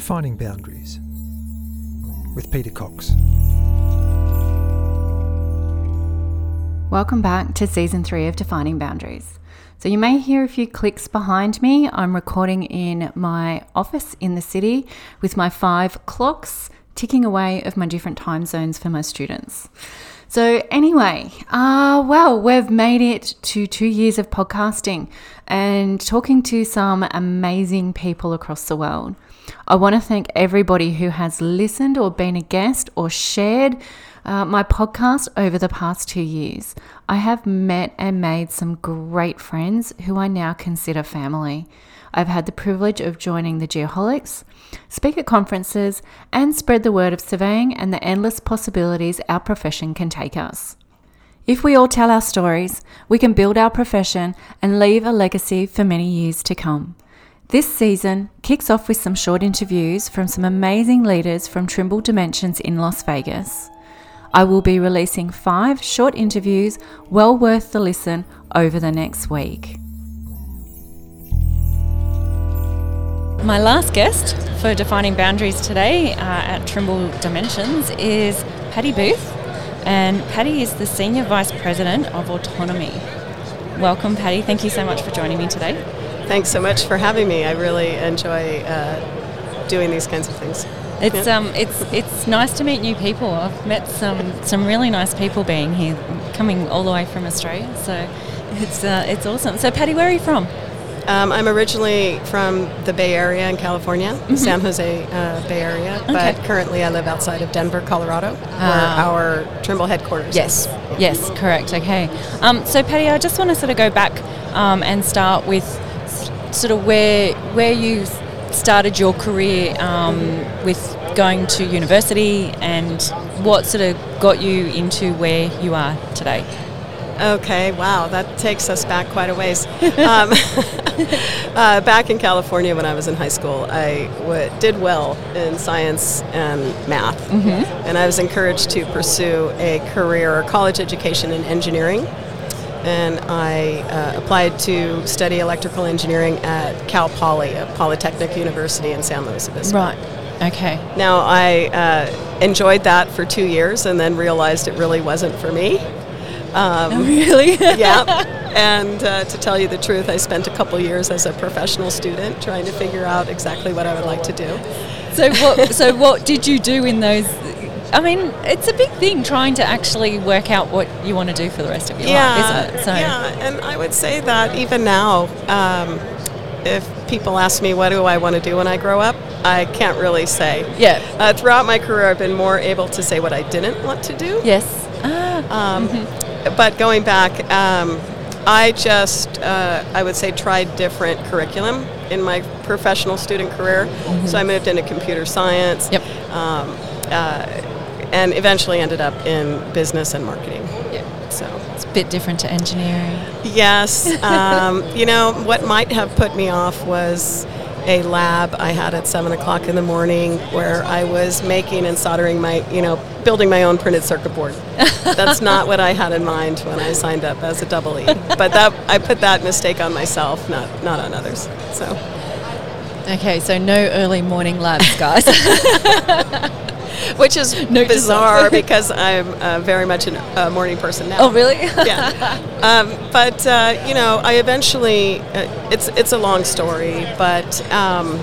Defining Boundaries with Peta Cox. Welcome back to season three of Defining Boundaries. So, you may hear a few clicks behind me. I'm recording in my office in the city with my five clocks ticking away of my different time zones for my students. So, anyway, uh, well, we've made it to two years of podcasting and talking to some amazing people across the world. I want to thank everybody who has listened or been a guest or shared uh, my podcast over the past two years. I have met and made some great friends who I now consider family. I've had the privilege of joining the Geoholics, speak at conferences, and spread the word of surveying and the endless possibilities our profession can take us. If we all tell our stories, we can build our profession and leave a legacy for many years to come. This season kicks off with some short interviews from some amazing leaders from Trimble Dimensions in Las Vegas. I will be releasing five short interviews well worth the listen over the next week. My last guest for Defining Boundaries today uh, at Trimble Dimensions is Patty Boothe, and Patty is the Senior Vice President of Autonomy. Welcome, Patty. Thank you so much for joining me today. Thanks so much for having me. I really enjoy uh, doing these kinds of things. It's um it's it's nice to meet new people. I've met some some really nice people being here, coming all the way from Australia. So it's uh, it's awesome. So Patty, where are you from? Um, I'm originally from the Bay Area in California, mm-hmm. San Jose uh, Bay Area, okay. but currently I live outside of Denver, Colorado, where ah. our Trimble headquarters yes. is. Yes, correct. Okay. Um, so Patty, I just want to sort of go back um, and start with sort of where where you started your career um, with going to university and what sort of got you into where you are today? Okay, wow, that takes us back quite a ways. um, uh, back in California when I was in high school, I w- did well in science and math, mm-hmm. and I was encouraged to pursue a career or college education in engineering and I uh, applied to study electrical engineering at Cal Poly, a Polytechnic University in San Luis Obispo. Right. Okay. Now I uh, enjoyed that for two years, and then realized it really wasn't for me. Um, oh, really? yeah. And uh, to tell you the truth, I spent a couple years as a professional student trying to figure out exactly what I would like to do. So what? so what did you do in those I mean, it's a big thing trying to actually work out what you want to do for the rest of your yeah, life, isn't it? So. Yeah, and I would say that even now, um, if people ask me what do I want to do when I grow up, I can't really say. Yeah. Uh, throughout my career, I've been more able to say what I didn't want to do. Yes. Ah. Um, mm-hmm. But going back, um, I just, uh, I would say, tried different curriculum in my professional student career. Mm-hmm. So I moved into computer science. Yep. Um, uh, and eventually ended up in business and marketing. Yeah. So it's a bit different to engineering. Yes. Um, you know, what might have put me off was a lab I had at seven o'clock in the morning where I was making and soldering my, you know, building my own printed circuit board. That's not what I had in mind when I signed up as a double E. But that I put that mistake on myself, not not on others. So. Okay, so no early morning labs, guys. which is no, bizarre because I'm uh, very much a morning person now. Oh, really? yeah. Um, but uh, you know, I eventually uh, it's it's a long story, but. Um,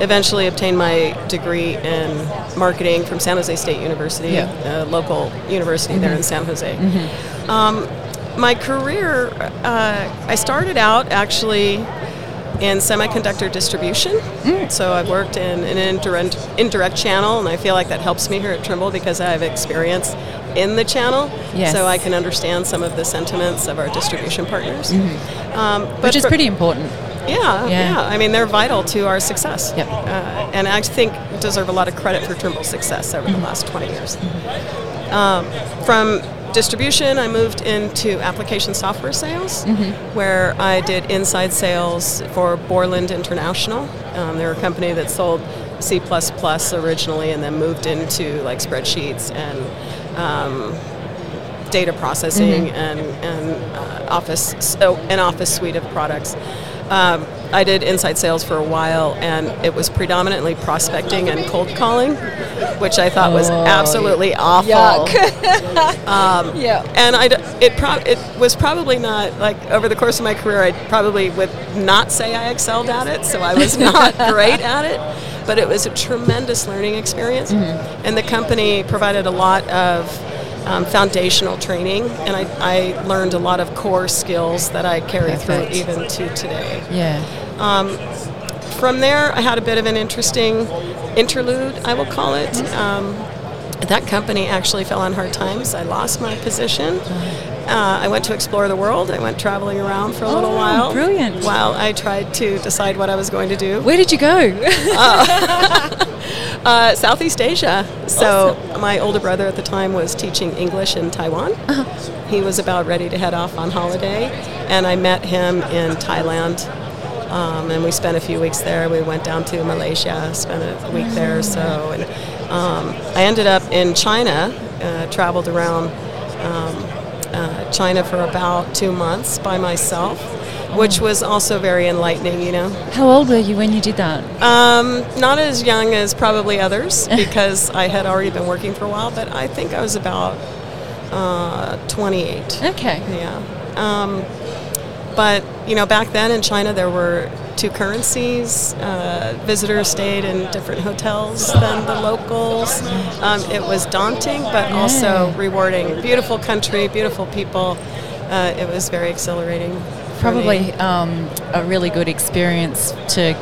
eventually obtained my degree in marketing from San Jose State University, yeah. a local university mm-hmm. there in San Jose. Mm-hmm. Um, my career, uh, I started out actually in semiconductor distribution. Mm. So I've worked in an indirect, indirect channel, and I feel like that helps me here at Trimble because I have experience in the channel, yes. so I can understand some of the sentiments of our distribution partners. Mm-hmm. Um, Which is pretty important. Yeah, yeah, yeah, I mean, they're vital to our success. Yep. Uh, and I think deserve a lot of credit for Trimble's success over mm-hmm. the last 20 years. Mm-hmm. Um, from distribution, I moved into application software sales, mm-hmm. where I did inside sales for Borland International. Um, they're a company that sold C++ originally and then moved into like spreadsheets and um, data processing mm-hmm. and, and uh, office, so an office suite of products. Um, I did inside sales for a while, and it was predominantly prospecting and cold calling, which I thought was Oh, absolutely awful. Yuck. yeah. And I, it, pro- it was probably not like over the course of my career, I probably would not say I excelled at it, so I was not great at it. But it was a tremendous learning experience, and the company provided a lot of um, foundational training, and I, I learned a lot of core skills that I carry Perfect. through even to today. Yeah. From there, I had a bit of an interesting interlude, I will call it. Um, that company actually fell on hard times. I lost my position. Uh, I went to explore the world. I went traveling around for a little Oh, while. brilliant. While I tried to decide what I was going to do. Where did you go? Uh, Southeast Asia. So my older brother at the time was teaching English in Taiwan. He was about ready to head off on holiday, and I met him in Thailand. Um, and we spent a few weeks there. We went down to Malaysia, spent a week there or so, and um, I ended up in China. Uh, traveled around um, uh, China for about two months by myself, which was also very enlightening. You know, How old were you when you did that? um, not as young as probably others because I had already been working for a while, but I think I was about uh, 28. Okay. Yeah. Um, but, you know, back then in China there were two currencies. Uh, visitors stayed in different hotels than the locals. Um, it was daunting, but also rewarding. Beautiful country, beautiful people. Uh, it was very exhilarating. Probably um, a really good experience to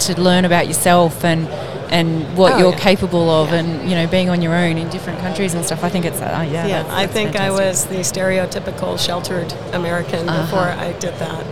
to learn about yourself and and what Oh, you're yeah. capable of, Yeah. and you know, being on your own in different countries and stuff. I think it's uh, yeah. Yeah, that's- I that's think I was the stereotypical sheltered American Uh-huh. before I did that.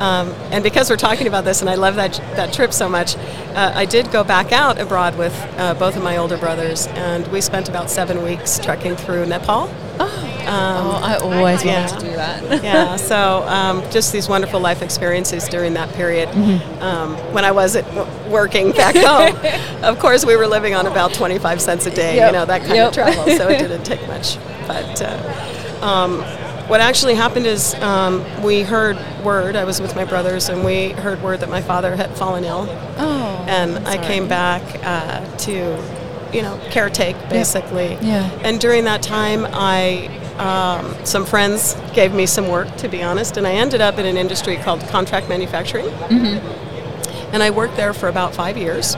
um, and because we're talking about this, and I love that that trip so much, uh, I did go back out abroad with uh, both of my older brothers, and we spent about seven weeks trekking through Nepal. Oh, I always yeah. wanted to do that. yeah, so um, just these wonderful life experiences during that period. Mm-hmm. Um, when I wasn't w- working back home, of course, we were living on about 25 cents a day, Yep. you know, that kind Yep. of travel, so it didn't take much. But uh, um, what actually happened is um, we heard word, I was with my brothers, and we heard word that my father had fallen ill Oh, and I sorry. came back uh, to, you know, caretake basically. Yeah. And during that time, I um, some friends gave me some work, to be honest, and I ended up in an industry called contract manufacturing. Mm-hmm. And I worked there for about five years,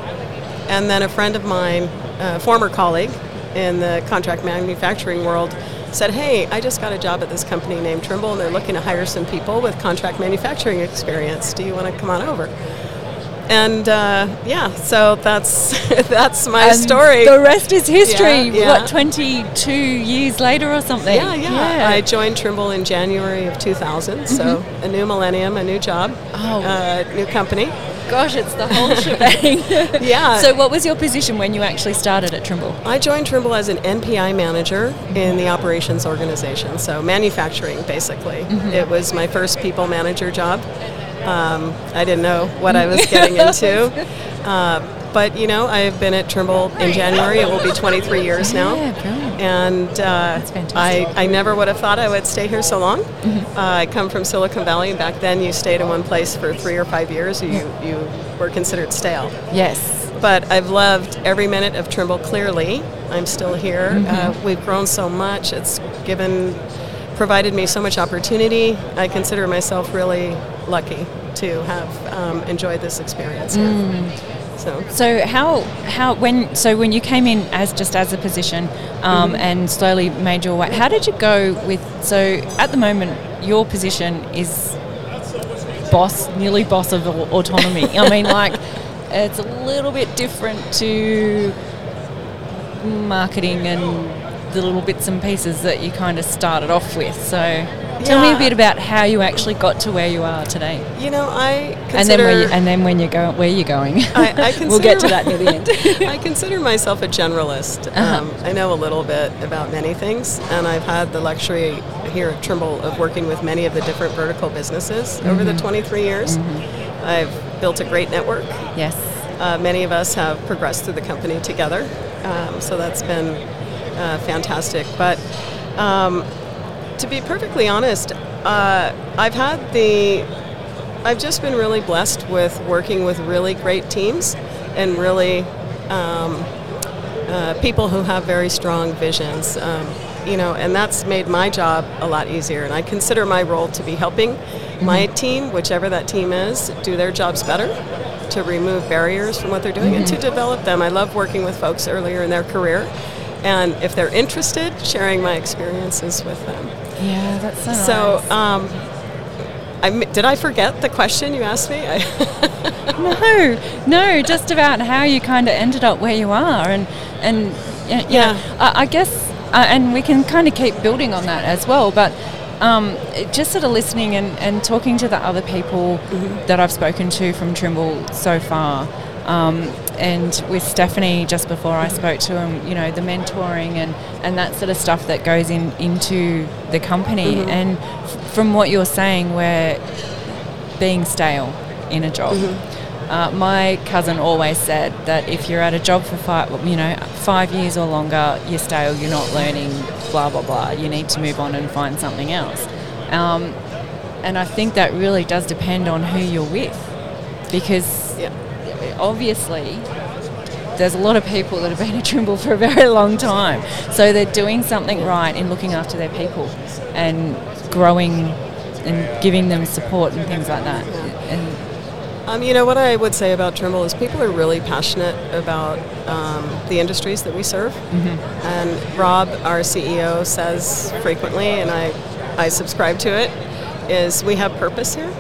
and then a friend of mine, a former colleague in the contract manufacturing world. Said, hey, I just got a job at this company named Trimble, and they're looking to hire some people with contract manufacturing experience. Do you want to come on over? And uh, yeah, so that's that's my And story. The rest is history. Yeah, yeah. What, 22 years later or something? yeah, yeah, I joined Trimble in January of 2000, so a new millennium, a new job, Mm-hmm. Oh. uh, new company. Gosh, it's the whole shebang. Yeah. So, what was your position when you actually started at Trimble? I joined Trimble as an NPI manager in the operations organization, so manufacturing basically. Mm-hmm. It was my first people manager job. Um, I didn't know what I was getting into. Uh, but you know, I've been at Trimble in January. It will be 23 years now. Yeah. And uh. I, I never would have thought I would stay here so long. Uh, I come from Silicon Valley. Back then, you stayed in one place for three or five years. You, you were considered stale Yes. but I've loved every minute of Trimble clearly. I'm still here. Uh, we've grown so much. It's given, provided me so much opportunity. I consider myself really lucky to have um, enjoyed this experience here. So, So how how when so when you came in as just as a position um, Mm-hmm. and slowly made your way, how did you go with? So at the moment, your position is boss, nearly boss of autonomy. I mean, like it's a little bit different to marketing and the little bits and pieces that you kind of started off with. So tell me a bit about how you actually got to where you are today, you know, I consider. and then where you, and then when you go where you're going. I, I consider we'll get to that near the end. I consider myself a generalist. Uh-huh. Um, I know a little bit about many things, and I've had the luxury here at Trimble of working with many of the different vertical businesses over Mm-hmm. the 23 years. I've built a great network. yes. Uh, many of us have progressed through the company together, um, so that's been uh, fantastic. But um, to be perfectly honest, uh, I've had the I've just been really blessed with working with really great teams and really um, uh, people who have very strong visions. Um, you know, and that's made my job a lot easier. And I consider my role to be helping mm-hmm. my team, whichever that team is, do their jobs better, to remove barriers from what they're doing, mm-hmm. and to mm-hmm. develop them. I love working with folks earlier in their career, and if they're interested, sharing my experiences with them. Yeah, that's so. So, nice. um, I, did I forget the question you asked me? no, no, just about how you kind of ended up where you are, and and yeah, know, I, I guess uh, and we can kind of keep building on that as well. But um, just sort of listening and, and talking to the other people mm-hmm. that I've spoken to from Trimble so far. Um, and with Stephanie just before I spoke to him, you know, the mentoring and, and that sort of stuff that goes in into the company. Mm-hmm. And f- from what you're saying, we're being stale in a job. Mm-hmm. Uh, my cousin always said that if you're at a job for five, you know, five years or longer, you're stale. You're not learning. Blah blah blah. You need to move on and find something else. Um, and I think that really does depend on who you're with, because. Obviously there's a lot of people that have been at Trimble for a very long time. So they're doing something right in looking after their people and growing and giving them support and things like that. And um, you know, what I would say about Trimble is people are really passionate about um, the industries that we serve. Mm-hmm. And Rob, our CEO, says frequently, and I, I subscribe to it, is we have purpose here.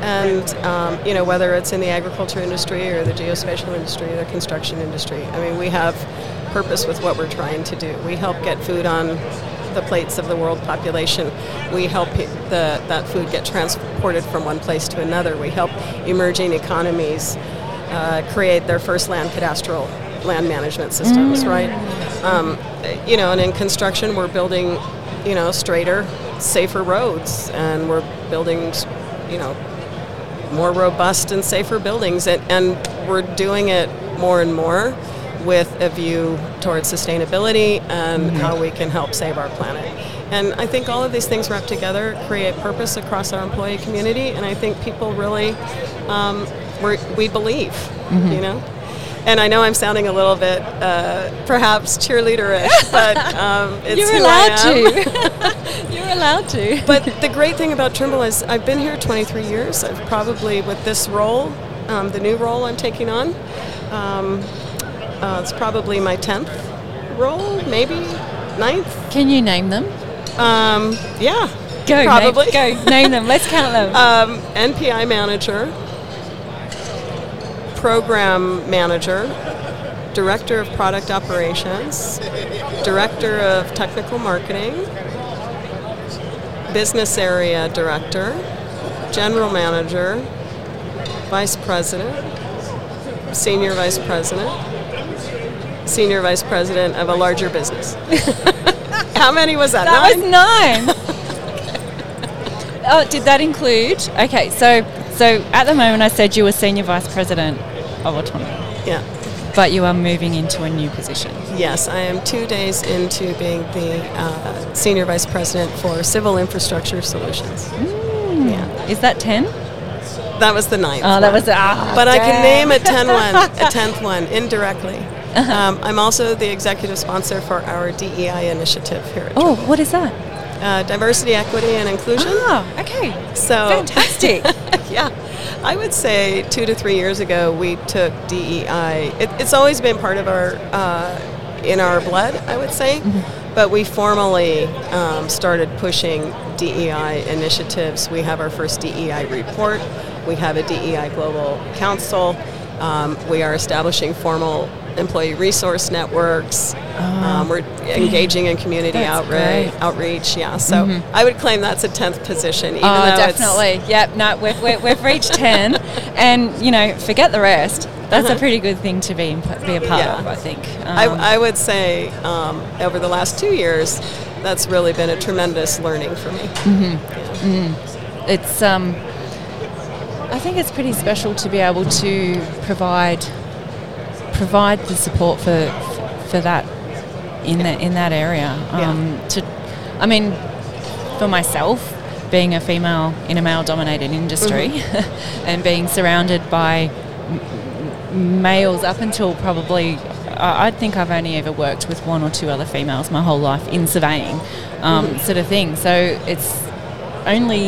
And, um, you know, whether it's in the agriculture industry or the geospatial industry or the construction industry, I mean, we have purpose with what we're trying to do. We help get food on the plates of the world population. We help the, that food get transported from one place to another. We help emerging economies uh, create their first land cadastral land management systems, mm. right? Um, you know, and in construction, we're building, you know, straighter, safer roads, and we're building, you know, more robust and safer buildings, and, and we're doing it more and more with a view towards sustainability and mm-hmm. how we can help save our planet. And I think all of these things wrapped together create purpose across our employee community, and I think people really, um, we believe, mm-hmm. you know? And I know I'm sounding a little bit uh, perhaps cheerleaderish, but um, it's You're who allowed to. You're allowed to. but the great thing about Trimble is I've been here 23 years. I've probably, with this role, um, the new role I'm taking on, um, uh, it's probably my 10th role, maybe ninth. Can you name them? Um, yeah. Go, probably. Name, go, name them. Let's count them. Um, NPI manager, program manager, director of product operations, director of technical marketing, business area director, general manager, vice president, senior vice president, senior vice president of a larger business. How many was that? That nine? was nine. Oh, did that include? Okay, so so at the moment I said you were senior vice president of autonomy. Yeah. But you are moving into a new position. Yes, I am two days into being the uh, senior vice president for civil infrastructure solutions. Mm. Yeah. Is that ten? That was the ninth. Oh, that was ah. But dang. I can name a ten one, a tenth one indirectly. Uh-huh. Um, I'm also the executive sponsor for our DEI initiative here. oh, what is that? Uh, diversity, equity, and inclusion. Oh, okay. So fantastic. yeah, I would say two to three years ago we took DEI. It, it's always been part of our uh, in our blood, I would say, mm-hmm. but we formally um, started pushing DEI initiatives. We have our first DEI report. We have a DEI Global Council. Um, we are establishing formal employee resource networks. Oh, um, we're engaging in community outreach. Outreach, yeah. So mm-hmm. I would claim that's a tenth position. Even oh, definitely. Yep. No, we've, we've reached ten, and you know, forget the rest. That's uh-huh. a pretty good thing to be be a part yeah. of. I think. Um, I, I, would say um, over the last two years, that's really been a tremendous learning for me. Mm-hmm. Yeah. Mm. It's. Um, I think it's pretty special to be able to provide provide the support for for that in that in that area. Um, To, I mean, for myself, being a female in a male dominated industry and being surrounded by m- males up until probably I I think I've only ever worked with one or two other females my whole life in surveying, um, sort of thing. So it's only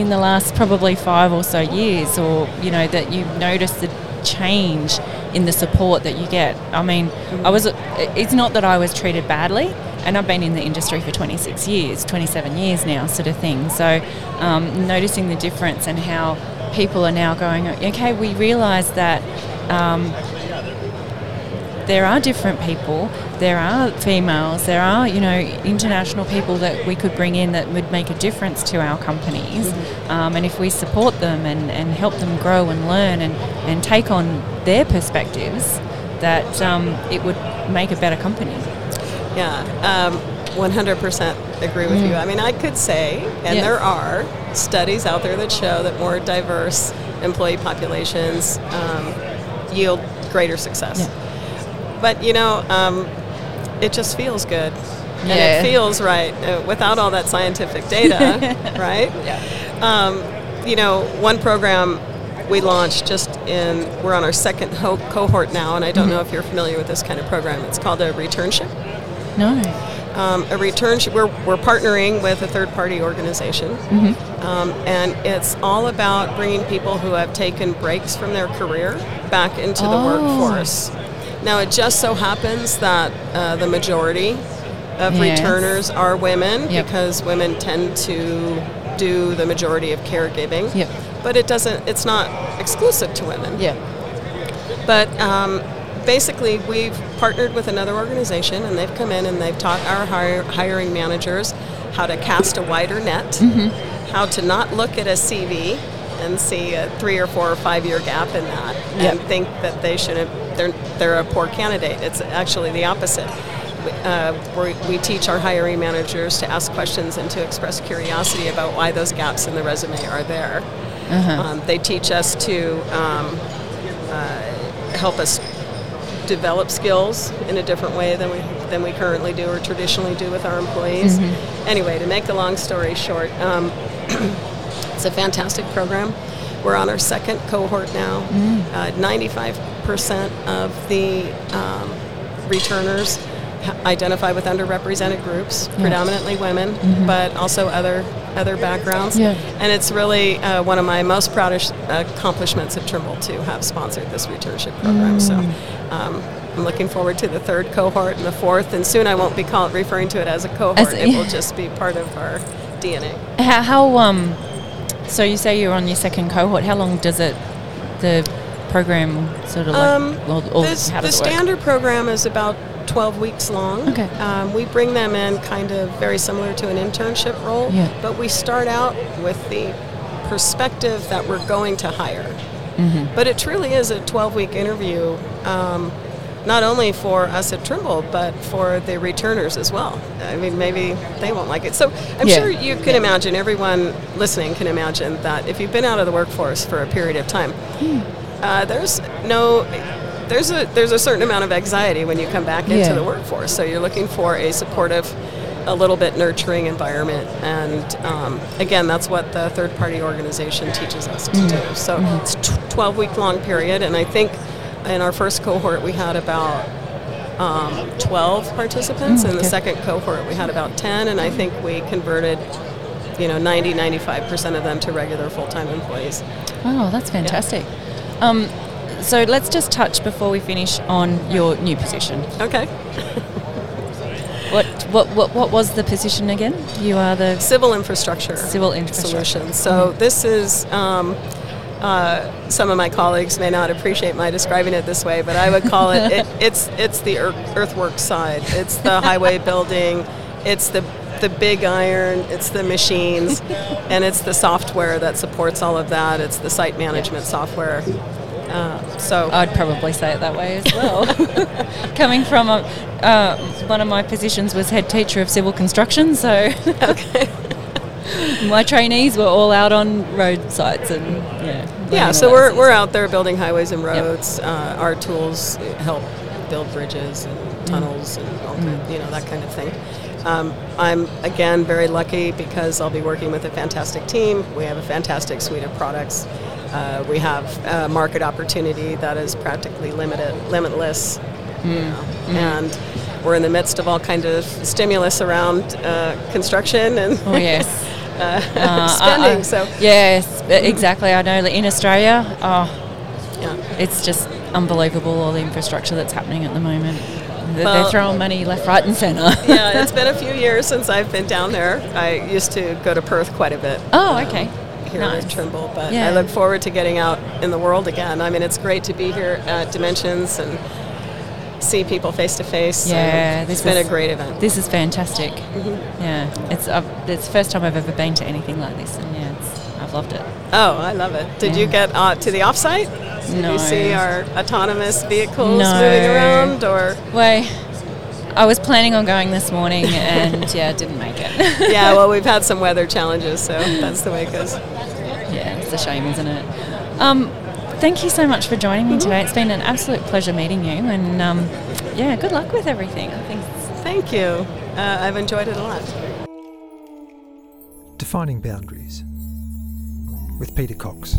in the last probably five or so years, or you know, that you notice the change in the support that you get. I mean, I was. It's not that I was treated badly. And I've been in the industry for 26 years, 27 years now, sort of thing. So, um, noticing the difference and how people are now going, okay, we realise that um, there are different people. There are females. There are, you know, international people that we could bring in that would make a difference to our companies. Um, and if we support them and, and help them grow and learn and, and take on their perspectives, that um, it would make a better company. Yeah, um, 100% agree with you. I mean, I could say, and Yeah. there are studies out there that show that more diverse employee populations um, yield greater success. But you know, um, it just feels good, and Yeah. it feels right uh, without all that scientific data, right? Yeah. Um, you know, one program we launched just in, we're on our second ho- cohort now, and I don't know if you're familiar with this kind of program. It's called a returnship. No. Um, a returnship, we're, we're partnering with a third party organization, um, and it's all about bringing people who have taken breaks from their career back into the Oh. workforce. Now, it just so happens that uh, the majority of Yes. returners are women Yep. because women tend to do the majority of caregiving. Yep. But it doesn't, it's not exclusive to women. Yeah. But um, basically, we've partnered with another organization, and they've come in and they've taught our hire, hiring managers how to cast a wider net, how to not look at a CV and see a three or four or five year gap in that, and think that they shouldn't. They're they're a poor candidate. It's actually the opposite. Uh, we, we teach our hiring managers to ask questions and to express curiosity about why those gaps in the resume are there. Um, they teach us to um, uh, help us develop skills in a different way than we than we currently do or traditionally do with our employees. Anyway, to make the long story short, um, it's a fantastic program. We're on our second cohort now. Uh, Ninety-five percent of the um, returners identify with underrepresented groups, predominantly women, but also other other backgrounds. Yeah. And it's really uh, one of my most proudest accomplishments at Trimble to have sponsored this returnship program. So um, I'm looking forward to the third cohort and the fourth, and soon I won't be call- referring to it as a cohort. As- it will just be part of our DNA. How, how um, so you say you're on your second cohort. How long does it, the program sort of like, Um, or, or this, the it work? standard program is about 12 weeks long. Okay. Um, we bring them in kind of very similar to an internship role, Yeah. but we start out with the perspective that we're going to hire. Mm-hmm. But it truly is a 12 week interview, um, not only for us at Trimble, but for the returners as well. I mean, maybe they won't like it. So I'm Yeah. sure you can imagine, everyone listening can imagine that if you've been out of the workforce for a period of time, uh, there's no there's a there's a certain amount of anxiety when you come back into Yeah. the workforce. So you're looking for a supportive, a little bit nurturing environment, and um, again, that's what the third party organization teaches us to do. So it's a 12 week long period, and I think in our first cohort we had about um, 12 participants. In the second cohort we had about 10, and I think we converted. You know, 90, 95% of them to regular full time employees. Oh, that's fantastic. Um, so let's just touch before we finish on your new position. Okay. What what what, what was the position again? You are the Civil infrastructure. civil infrastructure. solutions. So this is. Um, uh, some of my colleagues may not appreciate my describing it this way, but I would call it, it it's it's the earth, earthwork side. It's the highway building. It's the the big iron. It's the machines, and it's the software that supports all of that. It's the site management software. Uh, so I'd probably say it that way as well. Coming from a, uh, one of my positions was head teacher of civil construction, so my trainees were all out on road sites and yeah. Yeah, so we're, we're out there building highways and roads. Uh, our tools help build bridges and tunnels and all Mm. kind, you know that kind of thing. Um, I'm again very lucky because I'll be working with a fantastic team. We have a fantastic suite of products. Uh, we have a market opportunity that is practically limited, limitless, you know, and we're in the midst of all kind of stimulus around uh, construction and Oh yes. uh, Uh, spending. I- I- so yes, exactly. I know that in Australia, oh, yeah. it's just unbelievable all the infrastructure that's happening at the moment. They're, Well- they're throwing money left, right, and centre. yeah, it's been a few years since I've been down there. I used to go to Perth quite a bit. Oh, um, okay. Here Nice. in Trimble, but Yeah. I look forward to getting out in the world again. I mean, it's great to be here at Dimensions and see people face to face. Yeah, it's this been is- a great event. This is fantastic. Yeah, it's uh, it's the first time I've ever been to anything like this, and yeah, it's, I've loved it. Oh, I love it. Did you get uh, to the offsite? Did No. you see our autonomous vehicles No. moving around, or? Way, I was planning on going this morning, and yeah, didn't make it. yeah, well, we've had some weather challenges, so that's the way it goes. yeah, it's a shame, isn't it? Um, thank you so much for joining me today. It's been an absolute pleasure meeting you, and um, yeah, good luck with everything. I think it's Thank you. Uh, I've enjoyed it a lot. Defining Boundaries with Peta Cox.